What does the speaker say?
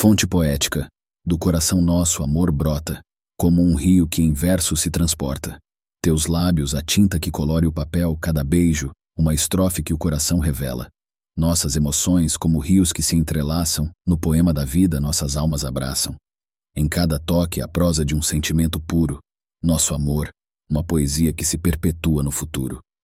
Fonte poética, do coração nosso amor brota, como um rio que em verso se transporta. Teus lábios, a tinta que colore o papel, cada beijo, uma estrofe que o coração revela. Nossas emoções, como rios que se entrelaçam, no poema da vida nossas almas abraçam. Em cada toque a prosa de um sentimento puro, nosso amor, uma poesia que se perpetua no futuro.